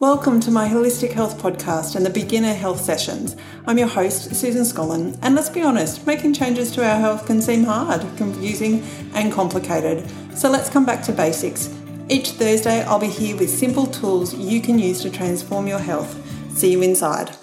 Welcome to my Holistic Health Podcast and the Beginner Health Sessions. I'm your host, Susan Scollen, and let's be honest, making changes to our health can seem hard, confusing, and complicated. So let's come back to basics. Each Thursday, I'll be here with simple tools you can use to transform your health. See you inside.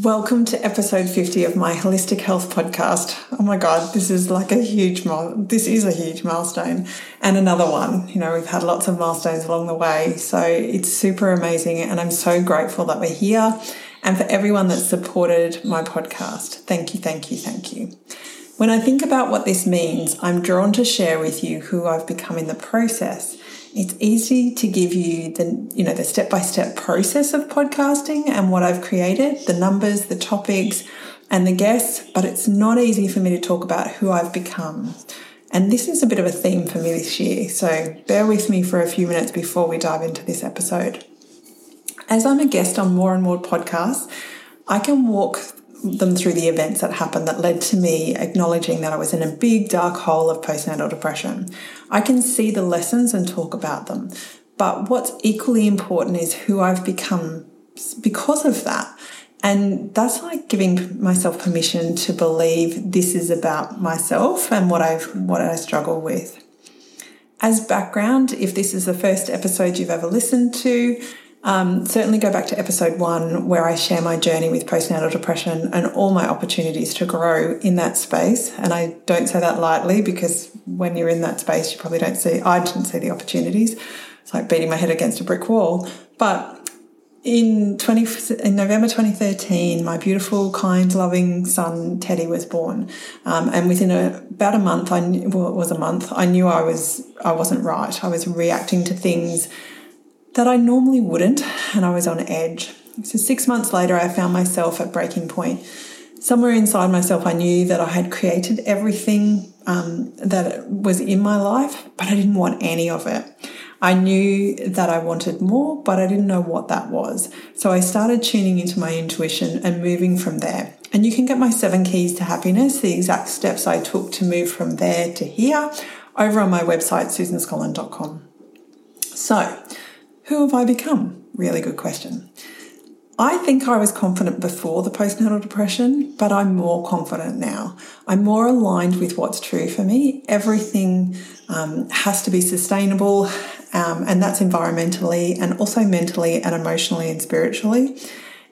Welcome to episode 50 of my Holistic Health Podcast. Oh my God, this is like a huge, this is a huge milestone and another one. You know, we've had lots of milestones along the way. So it's super amazing. And I'm so grateful that we're here and for everyone that's supported my podcast. Thank you, thank you, thank you. When I think about what this means, I'm drawn to share with you who I've become in the process it's easy to give you the you know the step by step process of podcasting and what I've created, the numbers, the topics, and the guests, but it's not easy for me to talk about who I've become. And this is a bit of a theme for me this year, so bear with me for a few minutes before we dive into this episode. As I'm a guest on more and more podcasts, I can walk them through the events that happened that led to me acknowledging that I was in a big dark hole of postnatal depression. I can see the lessons and talk about them. But what's equally important is who I've become because of that. And that's like giving myself permission to believe this is about myself and what I've what I struggle with. As background, if this is the first episode you've ever listened to, um, certainly go back to episode one where I share my journey with postnatal depression and all my opportunities to grow in that space. And I don't say that lightly because when you're in that space, you probably don't see, I didn't see the opportunities. It's like beating my head against a brick wall. But in 20, in November 2013, my beautiful, kind, loving son Teddy was born, um, and within a, about a month, I knew, well, it was a month. I knew I was I wasn't right. I was reacting to things that I normally wouldn't, and I was on edge. So, six months later, I found myself at breaking point. Somewhere inside myself, I knew that I had created everything um, that was in my life, but I didn't want any of it. I knew that I wanted more, but I didn't know what that was. So I started tuning into my intuition and moving from there. And you can get my seven keys to happiness, the exact steps I took to move from there to here, over on my website, susanscollen.com. So, who have I become? Really good question. I think I was confident before the postnatal depression, but I'm more confident now. I'm more aligned with what's true for me. Everything um, has to be sustainable, um, and that's environmentally and also mentally and emotionally and spiritually.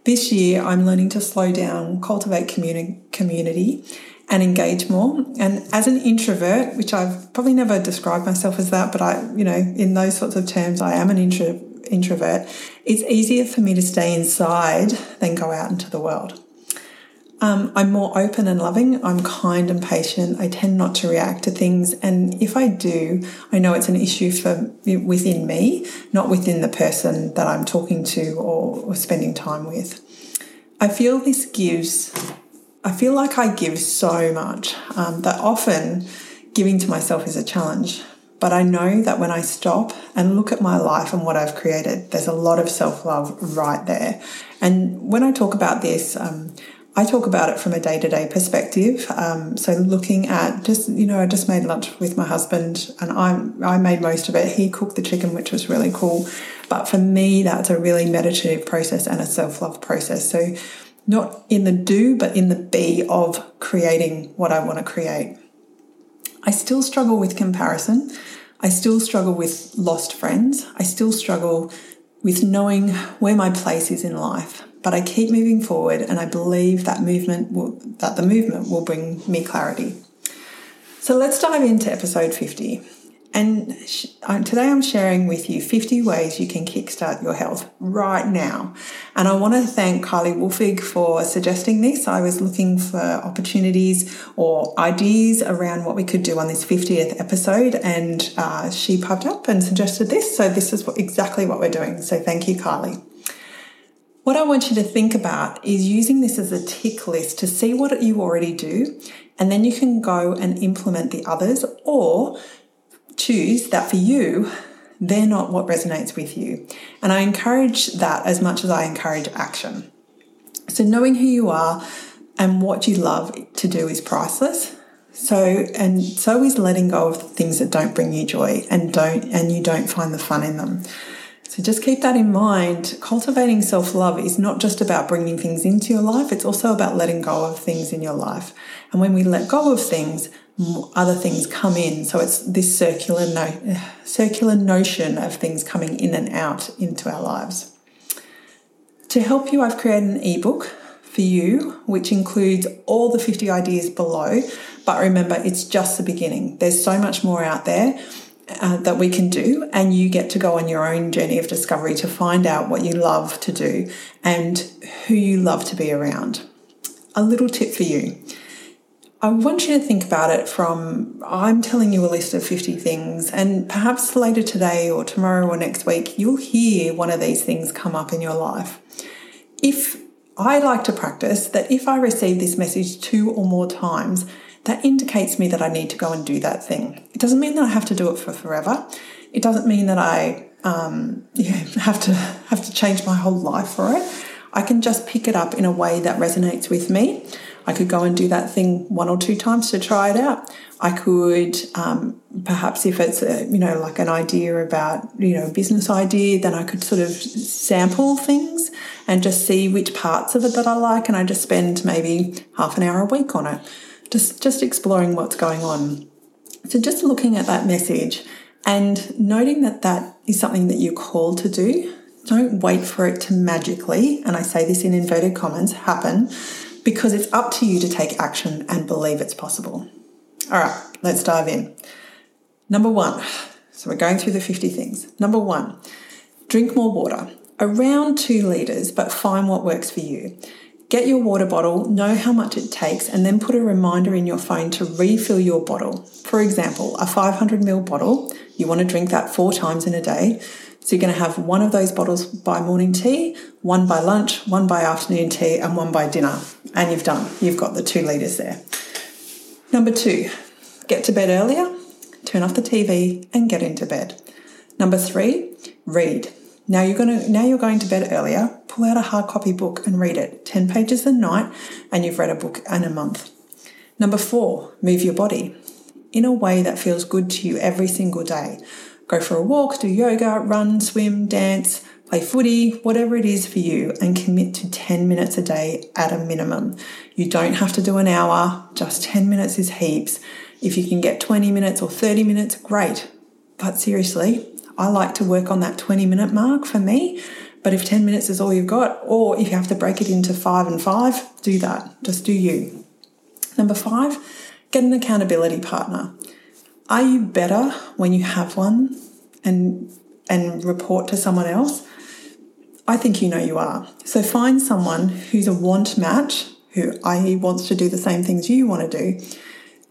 This year, I'm learning to slow down, cultivate communi- community, and engage more. And as an introvert, which I've probably never described myself as that, but I, you know, in those sorts of terms, I am an intro, introvert, it's easier for me to stay inside than go out into the world. Um, I'm more open and loving. I'm kind and patient. I tend not to react to things, and if I do, I know it's an issue for within me, not within the person that I'm talking to or, or spending time with. I feel this gives. I feel like I give so much um, that often giving to myself is a challenge. But I know that when I stop and look at my life and what I've created, there's a lot of self love right there. And when I talk about this, um, I talk about it from a day to day perspective. Um, so looking at just, you know, I just made lunch with my husband and I, I made most of it. He cooked the chicken, which was really cool. But for me, that's a really meditative process and a self love process. So not in the do, but in the be of creating what I want to create. I still struggle with comparison. I still struggle with lost friends. I still struggle with knowing where my place is in life. But I keep moving forward and I believe that movement will, that the movement will bring me clarity. So let's dive into episode 50. And today I'm sharing with you 50 ways you can kickstart your health right now. And I want to thank Kylie Wolfig for suggesting this. I was looking for opportunities or ideas around what we could do on this 50th episode, and uh, she popped up and suggested this. So this is what, exactly what we're doing. So thank you, Kylie. What I want you to think about is using this as a tick list to see what you already do, and then you can go and implement the others or choose that for you, they're not what resonates with you. And I encourage that as much as I encourage action. So, knowing who you are and what you love to do is priceless. So, and so is letting go of things that don't bring you joy and don't, and you don't find the fun in them. So just keep that in mind. Cultivating self love is not just about bringing things into your life, it's also about letting go of things in your life. And when we let go of things, other things come in. So it's this circular no- circular notion of things coming in and out into our lives. To help you, I've created an ebook for you, which includes all the 50 ideas below. But remember, it's just the beginning. There's so much more out there uh, that we can do, and you get to go on your own journey of discovery to find out what you love to do and who you love to be around. A little tip for you. I want you to think about it from I'm telling you a list of 50 things, and perhaps later today or tomorrow or next week, you'll hear one of these things come up in your life. If I like to practice that if I receive this message two or more times, that indicates me that I need to go and do that thing. It doesn't mean that I have to do it for forever. It doesn't mean that I um, yeah, have to have to change my whole life for it. I can just pick it up in a way that resonates with me. I could go and do that thing one or two times to try it out. I could um, perhaps if it's a, you know like an idea about you know business idea, then I could sort of sample things and just see which parts of it that I like, and I just spend maybe half an hour a week on it just just exploring what's going on. So just looking at that message and noting that that is something that you're called to do. Don't wait for it to magically, and I say this in inverted commas, happen because it's up to you to take action and believe it's possible. All right, let's dive in. Number one, so we're going through the 50 things. Number one, drink more water, around two litres, but find what works for you. Get your water bottle, know how much it takes, and then put a reminder in your phone to refill your bottle. For example, a 500ml bottle, you want to drink that four times in a day. So you're going to have one of those bottles by morning tea, one by lunch, one by afternoon tea, and one by dinner. And you've done. You've got the two litres there. Number two, get to bed earlier, turn off the TV, and get into bed. Number three, read. Now you're going to now you're going to bed earlier. Pull out a hard copy book and read it. 10 pages a night and you've read a book in a month. Number 4, move your body in a way that feels good to you every single day. Go for a walk, do yoga, run, swim, dance, play footy, whatever it is for you, and commit to 10 minutes a day at a minimum. You don't have to do an hour, just 10 minutes is heaps. If you can get 20 minutes or 30 minutes, great. But seriously, I like to work on that 20 minute mark for me. But if 10 minutes is all you've got, or if you have to break it into five and five, do that. Just do you. Number five, get an accountability partner. Are you better when you have one and and report to someone else? I think you know you are. So find someone who's a want match, who i.e. wants to do the same things you want to do,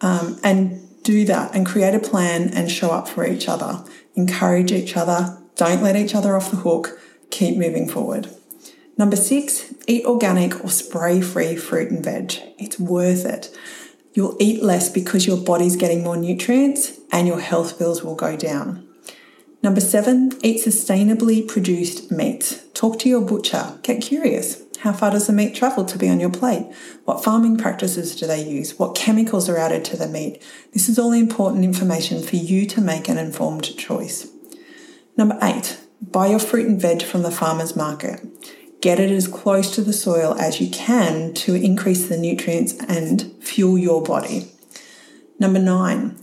um, and do that and create a plan and show up for each other encourage each other, don't let each other off the hook, keep moving forward. Number six, eat organic or spray free fruit and veg. It's worth it. You'll eat less because your body's getting more nutrients and your health bills will go down. Number seven, eat sustainably produced meat. Talk to your butcher. Get curious. How far does the meat travel to be on your plate? What farming practices do they use? What chemicals are added to the meat? This is all the important information for you to make an informed choice. Number eight, buy your fruit and veg from the farmer's market. Get it as close to the soil as you can to increase the nutrients and fuel your body. Number nine,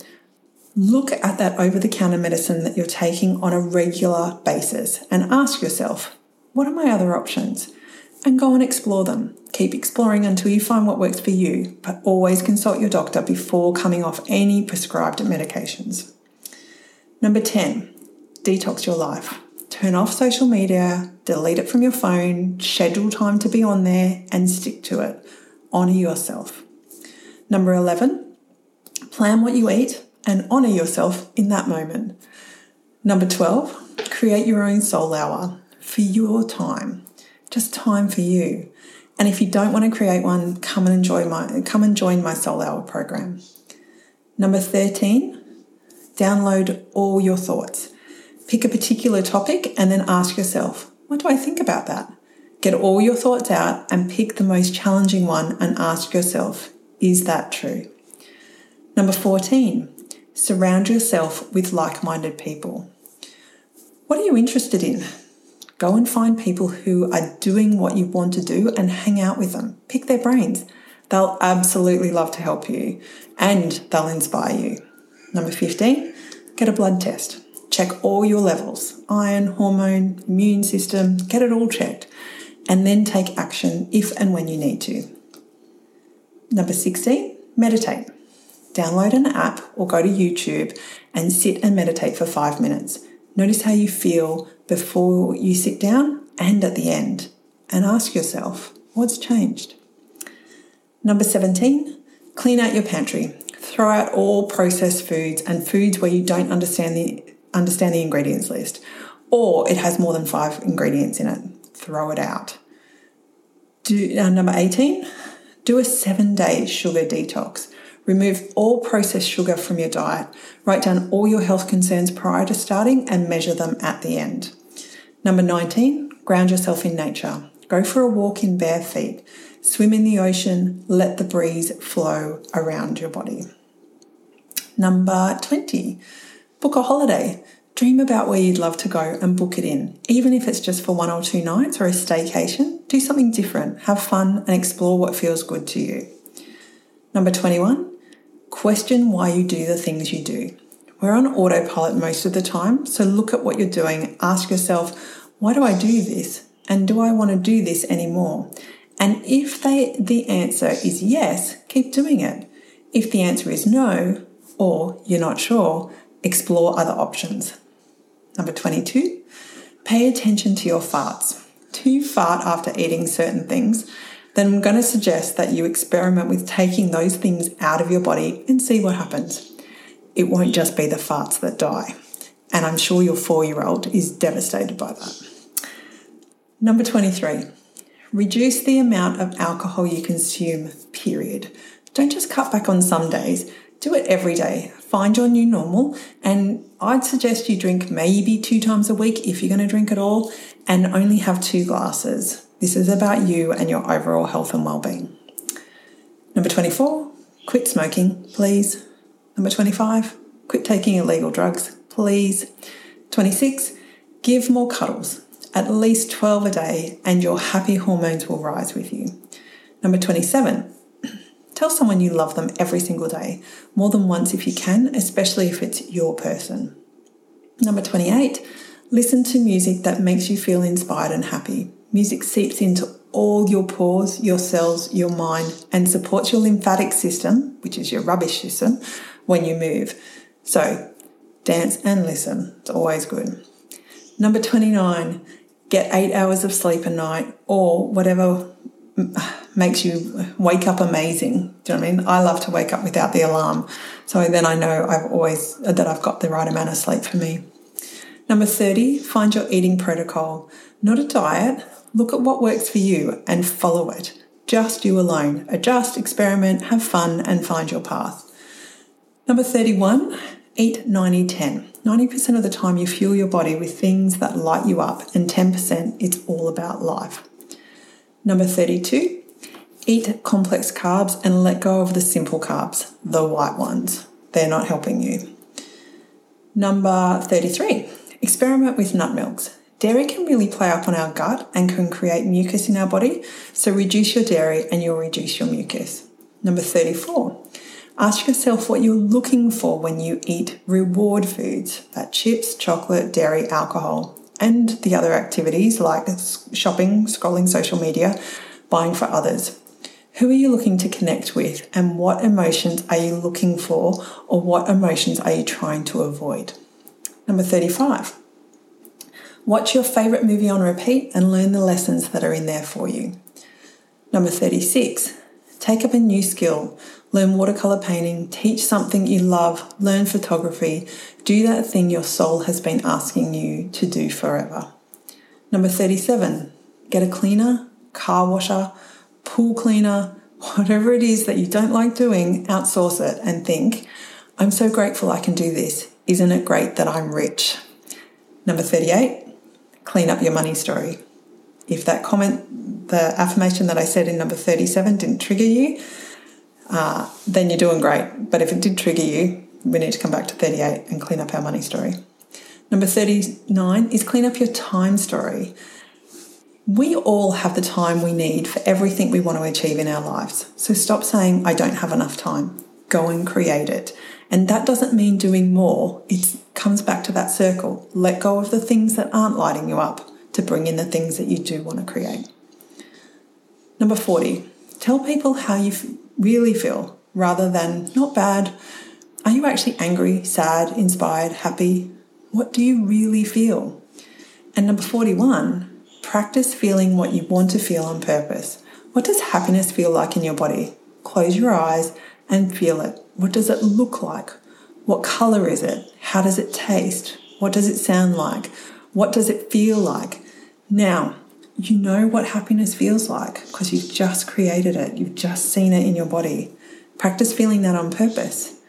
look at that over the counter medicine that you're taking on a regular basis and ask yourself, what are my other options? and go and explore them. Keep exploring until you find what works for you, but always consult your doctor before coming off any prescribed medications. Number 10, detox your life. Turn off social media, delete it from your phone, schedule time to be on there, and stick to it. Honour yourself. Number 11, plan what you eat and honour yourself in that moment. Number 12, create your own soul hour for your time just time for you. And if you don't want to create one, come and enjoy my come and join my soul hour program. Number 13, download all your thoughts. Pick a particular topic and then ask yourself, what do I think about that? Get all your thoughts out and pick the most challenging one and ask yourself, is that true? Number 14, surround yourself with like minded people. What are you interested in? Go and find people who are doing what you want to do and hang out with them. Pick their brains. They'll absolutely love to help you and they'll inspire you. Number 15, get a blood test. Check all your levels iron, hormone, immune system, get it all checked. And then take action if and when you need to. Number 16, meditate. Download an app or go to YouTube and sit and meditate for five minutes. Notice how you feel before you sit down and at the end. And ask yourself, what's changed? Number 17, clean out your pantry. Throw out all processed foods and foods where you don't understand the understand the ingredients list or it has more than 5 ingredients in it. Throw it out. Do uh, number 18, do a 7-day sugar detox. Remove all processed sugar from your diet. Write down all your health concerns prior to starting and measure them at the end. Number 19, ground yourself in nature. Go for a walk in bare feet. Swim in the ocean. Let the breeze flow around your body. Number 20, book a holiday. Dream about where you'd love to go and book it in. Even if it's just for one or two nights or a staycation, do something different. Have fun and explore what feels good to you. Number 21, question why you do the things you do. We're on autopilot most of the time, so look at what you're doing. Ask yourself, why do I do this? And do I want to do this anymore? And if they, the answer is yes, keep doing it. If the answer is no, or you're not sure, explore other options. Number 22, pay attention to your farts. Do you fart after eating certain things? Then I'm going to suggest that you experiment with taking those things out of your body and see what happens. It won't just be the farts that die. And I'm sure your four year old is devastated by that. Number 23, reduce the amount of alcohol you consume, period. Don't just cut back on some days, do it every day. Find your new normal. And I'd suggest you drink maybe two times a week if you're going to drink at all, and only have two glasses. This is about you and your overall health and well-being. Number 24, quit smoking, please. Number 25, quit taking illegal drugs, please. 26, give more cuddles at least 12 a day, and your happy hormones will rise with you. Number 27, tell someone you love them every single day, more than once if you can, especially if it's your person. Number 28, listen to music that makes you feel inspired and happy. Music seeps into all your pores, your cells, your mind, and supports your lymphatic system, which is your rubbish system, when you move. So, dance and listen. It's always good. Number 29, get eight hours of sleep a night or whatever makes you wake up amazing. Do you know what I mean? I love to wake up without the alarm. So then I know I've always, that I've got the right amount of sleep for me. Number 30, find your eating protocol. Not a diet. Look at what works for you and follow it. Just you alone. Adjust, experiment, have fun, and find your path. Number 31, eat 90 10. 90% of the time, you fuel your body with things that light you up, and 10% it's all about life. Number 32, eat complex carbs and let go of the simple carbs, the white ones. They're not helping you. Number 33, experiment with nut milks. Dairy can really play up on our gut and can create mucus in our body, so reduce your dairy and you'll reduce your mucus. Number 34, Ask yourself what you're looking for when you eat reward foods that chips, chocolate, dairy, alcohol, and the other activities like shopping, scrolling social media, buying for others. Who are you looking to connect with, and what emotions are you looking for, or what emotions are you trying to avoid? Number 35. Watch your favourite movie on repeat and learn the lessons that are in there for you. Number 36. Take up a new skill learn watercolor painting, teach something you love, learn photography, do that thing your soul has been asking you to do forever. Number 37, get a cleaner, car washer, pool cleaner, whatever it is that you don't like doing, outsource it and think, I'm so grateful I can do this. Isn't it great that I'm rich? Number 38, clean up your money story. If that comment, the affirmation that I said in number 37 didn't trigger you, uh, then you're doing great. But if it did trigger you, we need to come back to 38 and clean up our money story. Number 39 is clean up your time story. We all have the time we need for everything we want to achieve in our lives. So stop saying, I don't have enough time. Go and create it. And that doesn't mean doing more. It comes back to that circle. Let go of the things that aren't lighting you up to bring in the things that you do want to create. Number 40, tell people how you really feel rather than not bad. Are you actually angry, sad, inspired, happy? What do you really feel? And number 41, practice feeling what you want to feel on purpose. What does happiness feel like in your body? Close your eyes and feel it. What does it look like? What color is it? How does it taste? What does it sound like? What does it feel like? Now, you know what happiness feels like because you've just created it, you've just seen it in your body. Practice feeling that on purpose.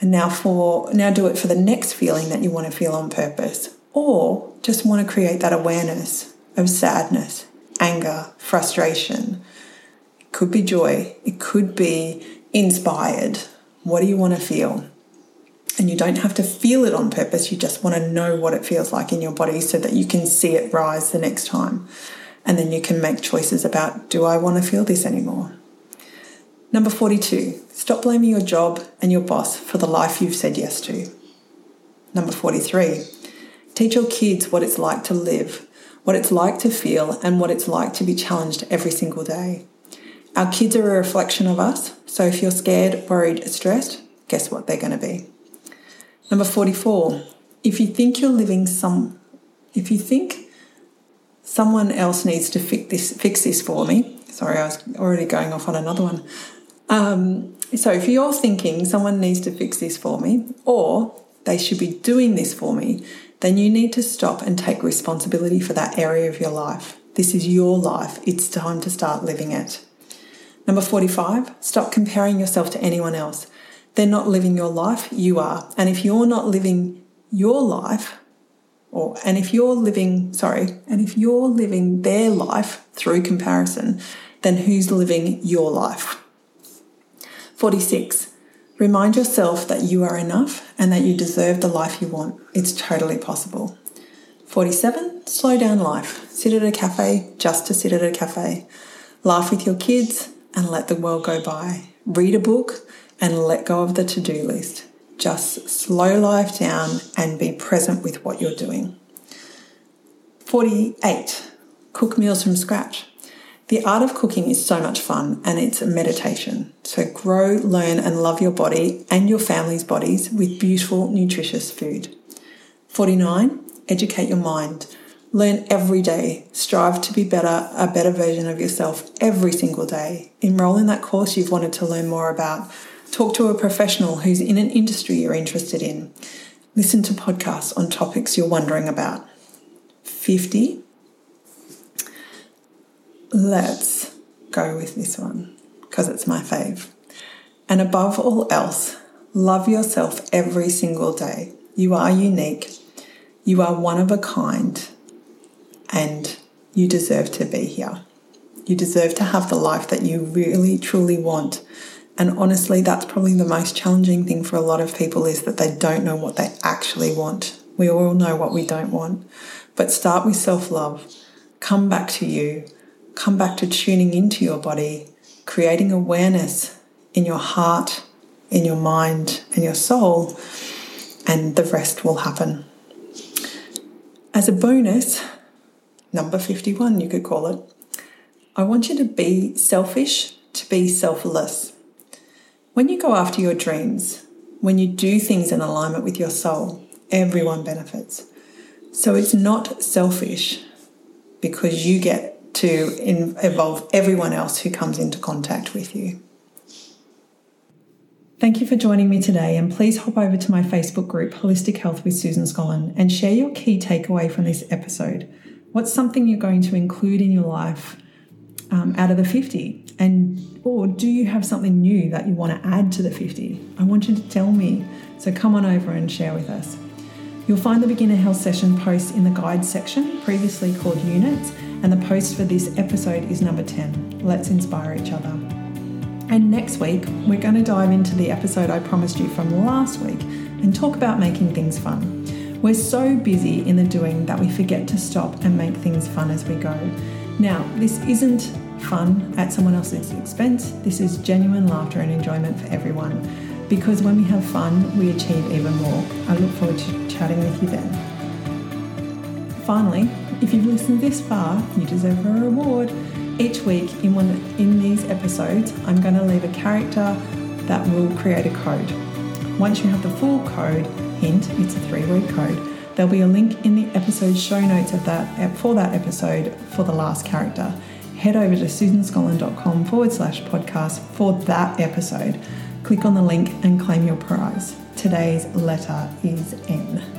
And now for now do it for the next feeling that you want to feel on purpose or just want to create that awareness of sadness, anger, frustration. It could be joy, it could be inspired. What do you want to feel? And you don't have to feel it on purpose, you just want to know what it feels like in your body so that you can see it rise the next time. And then you can make choices about do I want to feel this anymore? Number 42, stop blaming your job and your boss for the life you've said yes to. Number 43, teach your kids what it's like to live, what it's like to feel, and what it's like to be challenged every single day. Our kids are a reflection of us, so if you're scared, worried, stressed, guess what they're going to be? Number 44. If you think you're living some if you think someone else needs to fix this fix this for me. Sorry, I was already going off on another one. Um, so if you're thinking someone needs to fix this for me or they should be doing this for me, then you need to stop and take responsibility for that area of your life. This is your life. It's time to start living it. Number 45, stop comparing yourself to anyone else. They're not living your life, you are. And if you're not living your life, or and if you're living, sorry, and if you're living their life through comparison, then who's living your life? 46. Remind yourself that you are enough and that you deserve the life you want. It's totally possible. 47. Slow down life. Sit at a cafe just to sit at a cafe. Laugh with your kids and let the world go by. Read a book and let go of the to do list. Just slow life down and be present with what you're doing. 48. Cook meals from scratch. The art of cooking is so much fun and it's a meditation. So grow, learn, and love your body and your family's bodies with beautiful, nutritious food. 49. Educate your mind. Learn every day. Strive to be better, a better version of yourself every single day. Enroll in that course you've wanted to learn more about. Talk to a professional who's in an industry you're interested in. Listen to podcasts on topics you're wondering about. 50. Let's go with this one because it's my fave. And above all else, love yourself every single day. You are unique. You are one of a kind. And you deserve to be here. You deserve to have the life that you really, truly want and honestly, that's probably the most challenging thing for a lot of people is that they don't know what they actually want. We all know what we don't want. But start with self love. Come back to you. Come back to tuning into your body, creating awareness in your heart, in your mind, and your soul, and the rest will happen. As a bonus, number 51, you could call it, I want you to be selfish to be selfless. When you go after your dreams, when you do things in alignment with your soul, everyone benefits. So it's not selfish because you get to involve everyone else who comes into contact with you. Thank you for joining me today, and please hop over to my Facebook group, Holistic Health with Susan Scollen, and share your key takeaway from this episode. What's something you're going to include in your life um, out of the 50? And or do you have something new that you want to add to the 50? I want you to tell me. So come on over and share with us. You'll find the beginner health session post in the guide section, previously called units, and the post for this episode is number 10. Let's inspire each other. And next week, we're going to dive into the episode I promised you from last week and talk about making things fun. We're so busy in the doing that we forget to stop and make things fun as we go. Now, this isn't fun at someone else's expense, this is genuine laughter and enjoyment for everyone. Because when we have fun, we achieve even more. I look forward to chatting with you then. Finally, if you've listened this far, you deserve a reward. Each week in one in these episodes, I'm going to leave a character that will create a code. Once you have the full code, hint, it's a three-word code, there'll be a link in the episode show notes of that for that episode for the last character. Head over to susanscollen.com forward slash podcast for that episode. Click on the link and claim your prize. Today's letter is N.